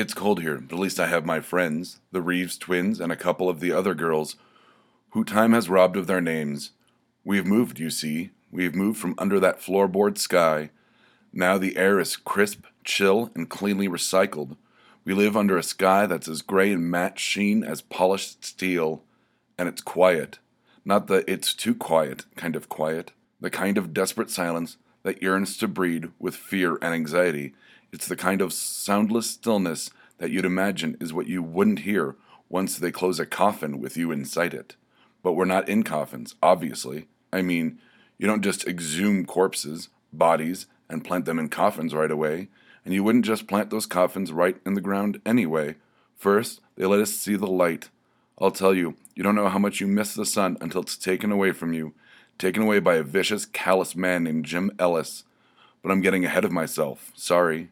It's cold here, but at least I have my friends, the Reeves twins, and a couple of the other girls, who time has robbed of their names. We've moved, you see. We've moved from under that floorboard sky. Now the air is crisp, chill, and cleanly recycled. We live under a sky that's as gray and matte sheen as polished steel, and it's quiet. Not the it's too quiet kind of quiet, the kind of desperate silence that yearns to breed with fear and anxiety. It's the kind of soundless stillness that you'd imagine is what you wouldn't hear once they close a coffin with you inside it. But we're not in coffins, obviously. I mean, you don't just exhume corpses, bodies, and plant them in coffins right away. And you wouldn't just plant those coffins right in the ground anyway. First, they let us see the light. I'll tell you, you don't know how much you miss the sun until it's taken away from you, taken away by a vicious, callous man named Jim Ellis. But I'm getting ahead of myself. Sorry.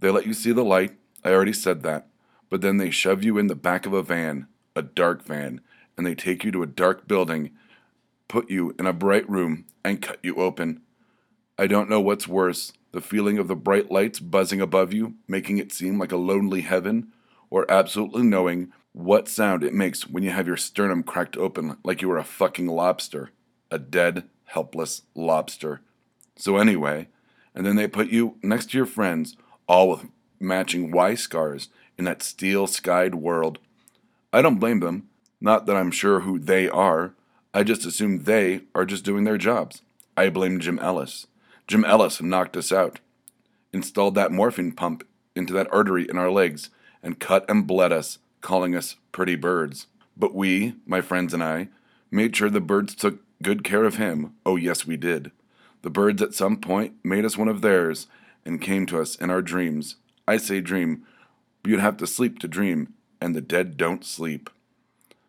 They let you see the light. I already said that. But then they shove you in the back of a van, a dark van, and they take you to a dark building, put you in a bright room, and cut you open. I don't know what's worse the feeling of the bright lights buzzing above you, making it seem like a lonely heaven, or absolutely knowing what sound it makes when you have your sternum cracked open like you were a fucking lobster. A dead, helpless lobster. So, anyway, and then they put you next to your friends, all with matching Y scars in that steel skied world. I don't blame them. Not that I'm sure who they are. I just assume they are just doing their jobs. I blame Jim Ellis. Jim Ellis knocked us out, installed that morphine pump into that artery in our legs, and cut and bled us, calling us pretty birds. But we, my friends and I, made sure the birds took good care of him. Oh, yes, we did. The birds at some point made us one of theirs and came to us in our dreams. I say dream, but you'd have to sleep to dream, and the dead don't sleep.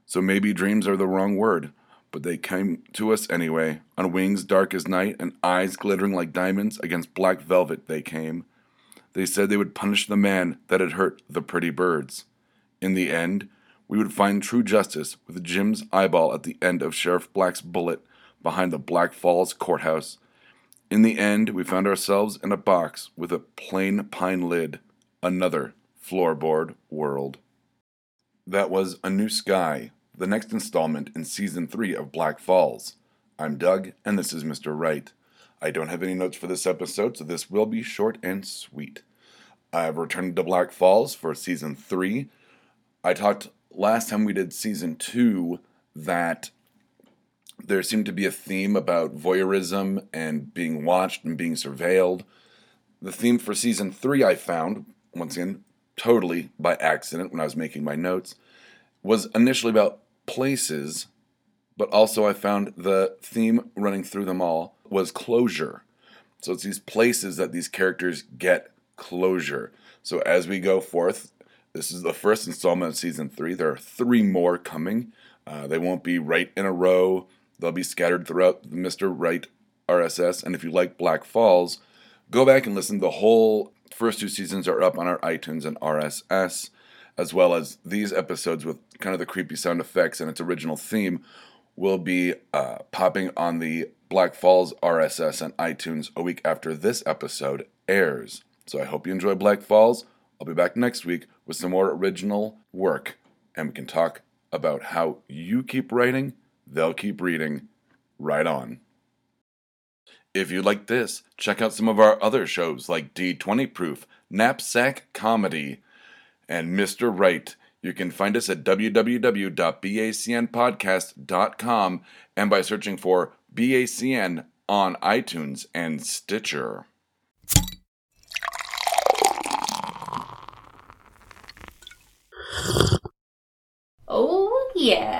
So maybe dreams are the wrong word but they came to us anyway, on wings dark as night and eyes glittering like diamonds against black velvet they came. They said they would punish the man that had hurt the pretty birds. In the end, we would find true justice with Jim's eyeball at the end of Sheriff Black's bullet behind the Black Falls courthouse. In the end, we found ourselves in a box with a plain pine lid, another floorboard world. That was A New Sky the next installment in season 3 of Black Falls. I'm Doug, and this is Mr. Wright. I don't have any notes for this episode, so this will be short and sweet. I've returned to Black Falls for season 3. I talked last time we did season 2 that there seemed to be a theme about voyeurism and being watched and being surveilled. The theme for season 3 I found, once again, totally by accident when I was making my notes, was initially about places, but also I found the theme running through them all was closure. So it's these places that these characters get closure. So as we go forth, this is the first installment of season three. There are three more coming. Uh, they won't be right in a row. They'll be scattered throughout the Mr. Wright RSS. And if you like Black Falls, go back and listen. The whole first two seasons are up on our iTunes and RSS as well as these episodes with kind of the creepy sound effects and its original theme, will be uh, popping on the Black Falls RSS and iTunes a week after this episode airs. So I hope you enjoy Black Falls. I'll be back next week with some more original work, and we can talk about how you keep writing, they'll keep reading. Right on. If you like this, check out some of our other shows like D20 Proof, Knapsack Comedy, and Mr. Wright. You can find us at www.bacnpodcast.com and by searching for BACN on iTunes and Stitcher. Oh, yeah.